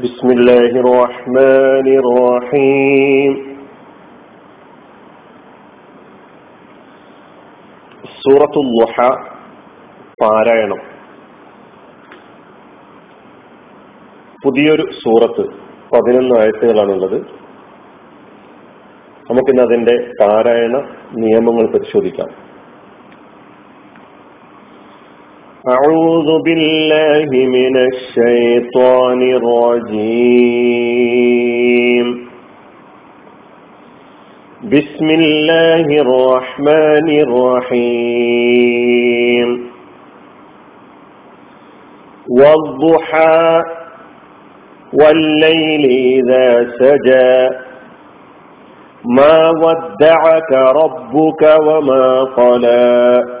بسم الله الرحمن الرحيم സൂറത്തു ലുഹ പാരായണം പുതിയൊരു സൂറത്ത് പതിനൊന്ന് ആയത്തുകളാണുള്ളത് നമുക്കിന്ന് അതിന്റെ പാരായണ നിയമങ്ങൾ പരിശോധിക്കാം أعوذ بالله من الشيطان الرجيم. بسم الله الرحمن الرحيم. والضحى والليل إذا سجى. ما ودعك ربك وما قلى.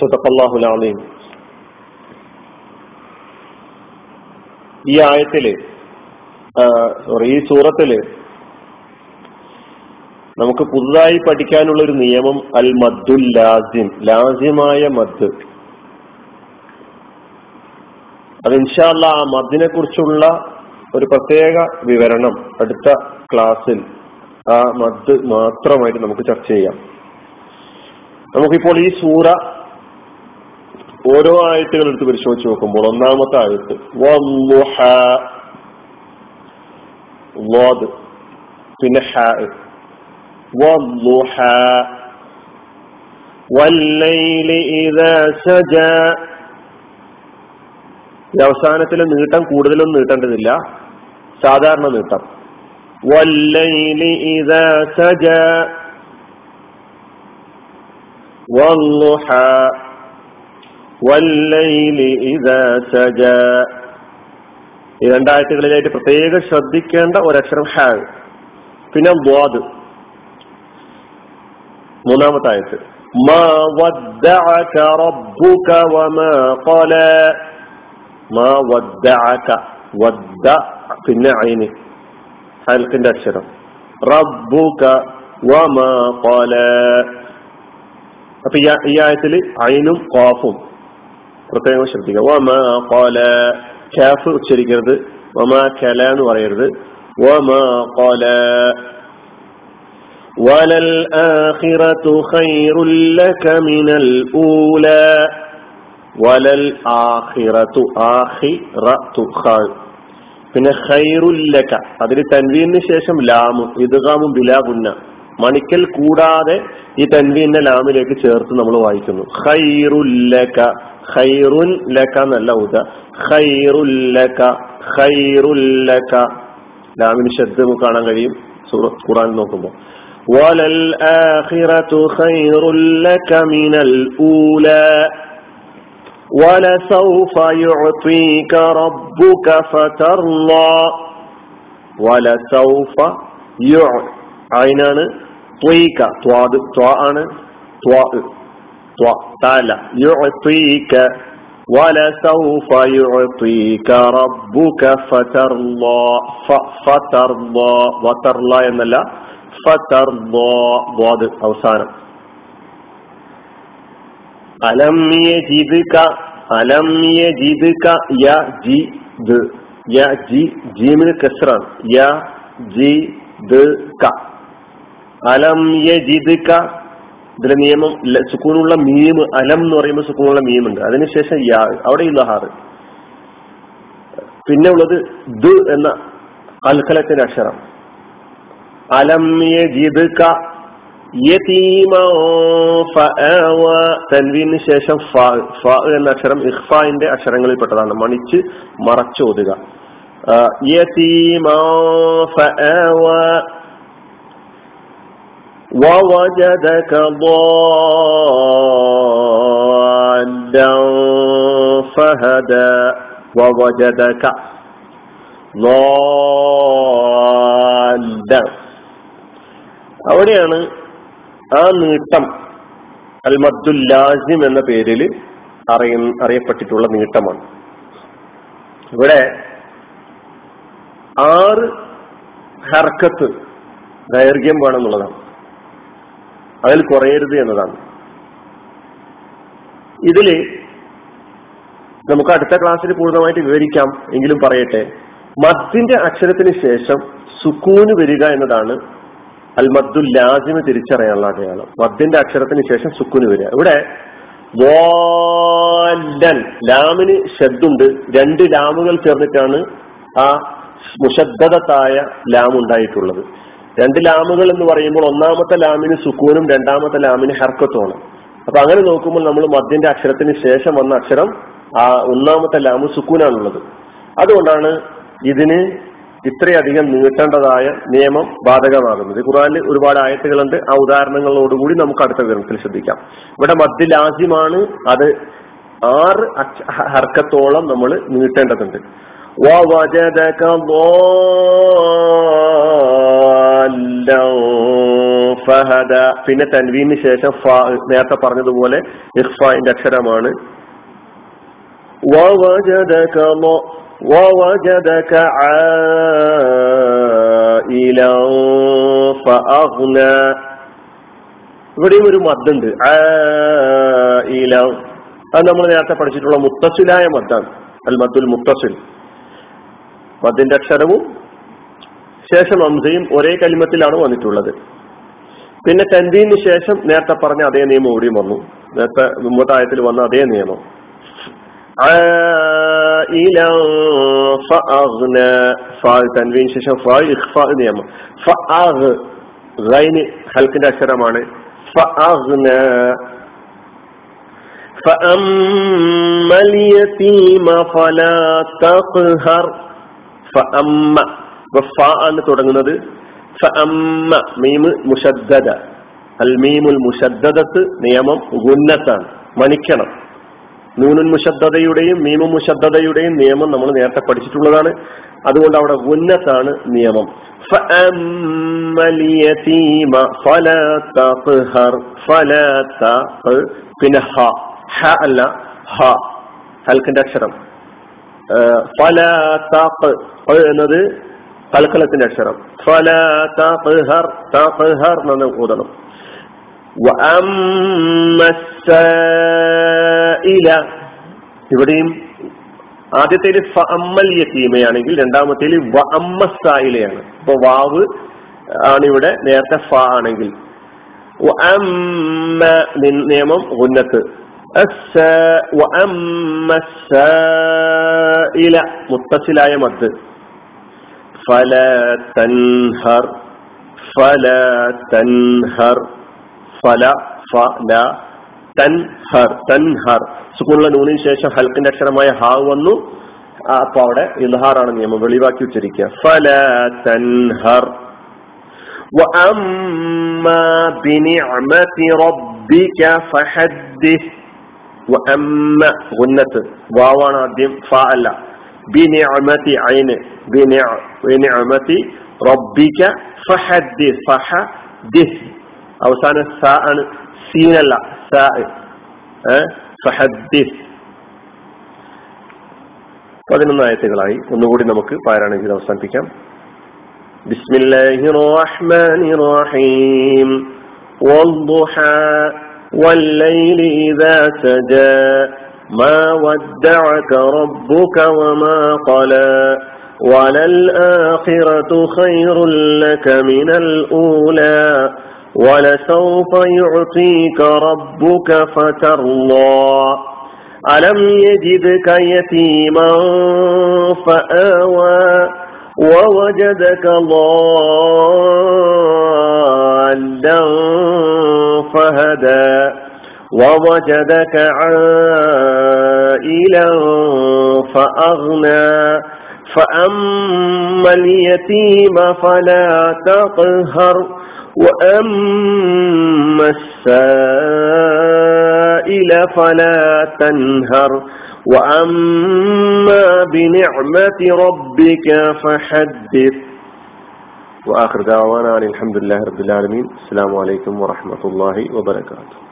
സദഖല്ലാഹുലീം ഈ ആയത്തിൽ സോറി ഈ സൂറത്തിൽ നമുക്ക് പുതുതായി പഠിക്കാനുള്ള ഒരു നിയമം അൽ മദ്ദുൽ ലാസിം ലാസിമായ മദ്. അത് ഇൻഷാല്ല ആ മദ്ദിനെ കുറിച്ചുള്ള ഒരു പ്രത്യേക വിവരണം അടുത്ത ക്ലാസ്സിൽ ആ മദ് മാത്രമായിട്ട് നമുക്ക് ചർച്ച ചെയ്യാം. നമുക്കിപ്പോൾ ഈ സൂറ ഓരോ ആയത്തുകൾ എടുത്ത് പരിശോധിച്ച് നോക്കുമ്പോൾ ഒന്നാമത്തെ ആയത്ത് പിന്നെ ഈ അവസാനത്തിലെ നീട്ടം കൂടുതലൊന്നും നീട്ടേണ്ടതില്ല സാധാരണ നീട്ടം വല്ലൈലി സജ വല്ലൈലി ഇതാ സജ ഈ രണ്ടാഴ്ചകളിലായിട്ട് പ്രത്യേകം ശ്രദ്ധിക്കേണ്ട ഒരക്ഷരം ഹാങ് പിന്നെ ദ്വാദ് മൂന്നാമത്തെ ആയത്ത് പിന്നെ അയിന് ഹൽക്കിന്റെ അക്ഷരം റബ്ബുക വമാ കൊല അപ്പൊ ഈ ആയത്തിൽ അയിനും കോഫും പ്രത്യേകം ശ്രദ്ധിക്കുക വമ കോല ഖാഫ് ഉച്ചരിക്കരുത് വമ കല എന്ന് പറയരുത് വമ കോല وللآخرة خير لك من الأولى وللآخرة آخرة خال പിന്നെ ഖൈറുല്ലക അതിന് തൻവീനു ശേഷം ലാമും ഇദ്ഗാമും ബിലാഗുന്ന മണിക്കൽ കൂടാതെ ഈ തൻവീന്റെ ലാമിലേക്ക് ചേർത്ത് നമ്മൾ വായിക്കുന്നു ഖൈറുല്ലക ഖൈറുൻ ലക എന്നല്ല ഊത ഖൈറുല്ലക ഖൈറുല്ലക ലാമിന് ശബ്ദം നമുക്ക് കാണാൻ കഴിയും ഖുറാൻ നോക്കുമ്പോൾ وللآخرة خير لك من الأولى ولسوف يعطيك ربك فترضى ولسوف يع عينان ത്വീക ത്വാദ് ത്വാ ആണ് ത്വാ ത്വാ താല യുഅതീക ولسوف يعطيك ربك فترضى فترضى وترضى എന്നല്ല فترضى ضاد അവസാനം അലം യജിദ്ക അലം യജിദ്ക യ ജി ദ് യ ജി ജീമിന് കസ്റാണ് യ ജി ദ് ക അലം യജിദ്ക. ഇതിലെ നിയമം സുക്കൂണുള്ള മീം അലം എന്ന് പറയുമ്പോൾ സുക്കൂണുള്ള മീം ഉണ്ട്. അതിനുശേഷം യാ അവിടെ ഇല്ലഹാറ് പിന്നെ ഉള്ളത് ദ് എന്ന അൽഖലത്തിന്റെ അക്ഷരം. അലം യജിദ്ക തൻവീന് ശേഷം ഫ എന്ന അക്ഷരം ഇഹ്ഫിന്റെ അക്ഷരങ്ങളിൽ പെട്ടതാണ് മണിച്ച് മറച്ചോതുക. ووجدك ضالا فهدى ووجدك ضالا അവിടെയാണ് ആ നീട്ടം അൽ മദ്ദുൽ ലാസിം എന്ന പേരിൽ അറിയ അറിയപ്പെട്ടിട്ടുള്ള നീട്ടമാണ് ഇവിടെ ആറ് ഹർക്കത്ത് ദൈർഘ്യം വേണമെന്നുള്ളതാണ് അതിൽ കുറയരുത് എന്നതാണ്. ഇതിൽ നമുക്ക് അടുത്ത ക്ലാസ്സിൽ പൂർണമായിട്ട് വിവരിക്കാം എങ്കിലും പറയട്ടെ. മദ്ദിന്റെ അക്ഷരത്തിന് ശേഷം സുക്കൂന് വരിക എന്നതാണ് അൽ മദ്ദുൽ ലാസിമ് തിരിച്ചറിയാനുള്ള അടയാളം. മദ്ദിന്റെ അക്ഷരത്തിന് ശേഷം സുക്കൂന് വരിക. ഇവിടെ ലാമിന് ഷദ്ദുണ്ട് രണ്ട് ലാമുകൾ ചേർന്നിട്ടാണ് ആ മുഷദ്ദതായ ലാം ഉണ്ടായിട്ടുള്ളത് രണ്ട് ലാമുകൾ എന്ന് പറയുമ്പോൾ ഒന്നാമത്തെ ലാമിന് സുക്കൂനും രണ്ടാമത്തെ ലാമിന് ഹർക്കത്തുമാണ്. അപ്പൊ അങ്ങനെ നോക്കുമ്പോൾ നമ്മൾ മദ്യന്റെ അക്ഷരത്തിന് ശേഷം വന്ന അക്ഷരം ആ ഒന്നാമത്തെ ലാമ് സുക്കൂനാണുള്ളത്. അതുകൊണ്ടാണ് ഇതിന് ഇത്രയധികം നീട്ടേണ്ടതായ നിയമം ബാധകമാകുന്നത്. ഖുറാനിൽ ഒരുപാട് ആയത്തുകളുണ്ട്. ആ ഉദാഹരണങ്ങളോടുകൂടി നമുക്ക് അടുത്ത വിവരണത്തിൽ ശ്രദ്ധിക്കാം. ഇവിടെ മദ്യ ലാസ്യമാണ് അത് ആറ് ഹർക്കത്തോളം നമ്മൾ നീട്ടേണ്ടതുണ്ട്. ഫഹദ. പിന്നെ തൻവീന് ശേഷം നേരത്തെ പറഞ്ഞതുപോലെ ഇഹ്ഫാന്റെ അക്ഷരമാണ്. ഇവിടെയും ഒരു മദ്ദുണ്ട്. അത് നമ്മൾ നേരത്തെ പഠിച്ചിട്ടുള്ള മുത്തസിലായ മദ്ദാണ്. അൽ മദ്ദുൽ മുത്തസിൽ. മദ്ദിന്റെ അക്ഷരവും ശേഷം അംസയും ഒരേ കലിമത്തിലാണ് വന്നിട്ടുള്ളത് പിന്നെ തൻവീന് ശേഷം നേരത്തെ പറഞ്ഞ അതേ നിയമം ഓടിയും വന്നു നേരത്തെ മുമ്പത്തായത്തിൽ വന്ന അതേ നിയമം തൻവീന് ശേഷം നിയമം ഹൽക്കിന്റെ അക്ഷരമാണ് فأما اليتيم فلا تقهر فأما ആണ് തുടങ്ങുന്നത്. നിയമം ഗുന്നത്താണ്. മണിക്കണം. നൂനുൻ മുഷദ്ദതയുടെയും മീമു മുഷദ്ദതയുടെയും നിയമം നമ്മൾ നേരത്തെ പഠിച്ചിട്ടുള്ളതാണ്. അതുകൊണ്ട് അവിടെ ഉന്നത്താണ് നിയമം. പിന്നെ ഹ. ഹ അല്ല ഹ. ഹൽക്കിന്റെ അക്ഷരം. എന്നത് കൽക്കലത്തിന്റെ അക്ഷരം. എന്ന് ഊതണം. ഇവിടെയും ആദ്യത്തേൽ അമ്മൽ യത്തീമയാണെങ്കിൽ രണ്ടാമത്തേൽ വ അമ്മസായിലയാണ് ഇപ്പൊ വാവ് ആണ് ഇവിടെ നേരത്തെ ഫ ആണെങ്കിൽ. നിയമം ഉന്നത്ത് മുത്തസിലായ മദ്. ഫല തൻഹർ ഫല തൻഹർ ഫല ഫല തൻഹർ തൻഹർ സുക്കൂണുള്ള നൂനിന് ശേഷം ഹൽക്കിന്റെ അക്ഷരമായ ഹാ വന്നു അപ്പൊ അവിടെ ഇൽഹാറാണ് നിയമം വെളിവാക്കി ഉച്ചരിക്കുക ഫല തൻഹർ وأما بنعمة ربك فحدث وأما غنة واوانا ആദ്യം ഫ അല്ല ബിനിഅമതി ഐന് ബിനിഅമതി റബ്ബിക ഫഹദ്ദിസ് ഫഹദ്ദിസ് അവസാന സ ആണ് സീനല്ല സ ഫഹദ്ദിസ് പതിനൊന്ന് ആയത്തുകളായി ഒന്നുകൂടി നമുക്ക് പാരായണം ചെയ്ത് അവസാനിപ്പിക്കാം بسم الله الرحمن الرحيم والضحى والليل إذا سجى ما ودعك ربك وما قلى وللآخرة خير لك من الأولى ولسوف يعطيك ربك فترضى. ألم يجدك يتيما فآوى ووجدك ضالا فهدى. ووجدك عائلا فأغنى. فأما اليتيم فلا تقهر وأما السائل فلا تنهر. وأما بنعمة ربك فحدث. وآخر دعوانا الحمد لله رب العالمين. السلام عليكم ورحمة الله وبركاته.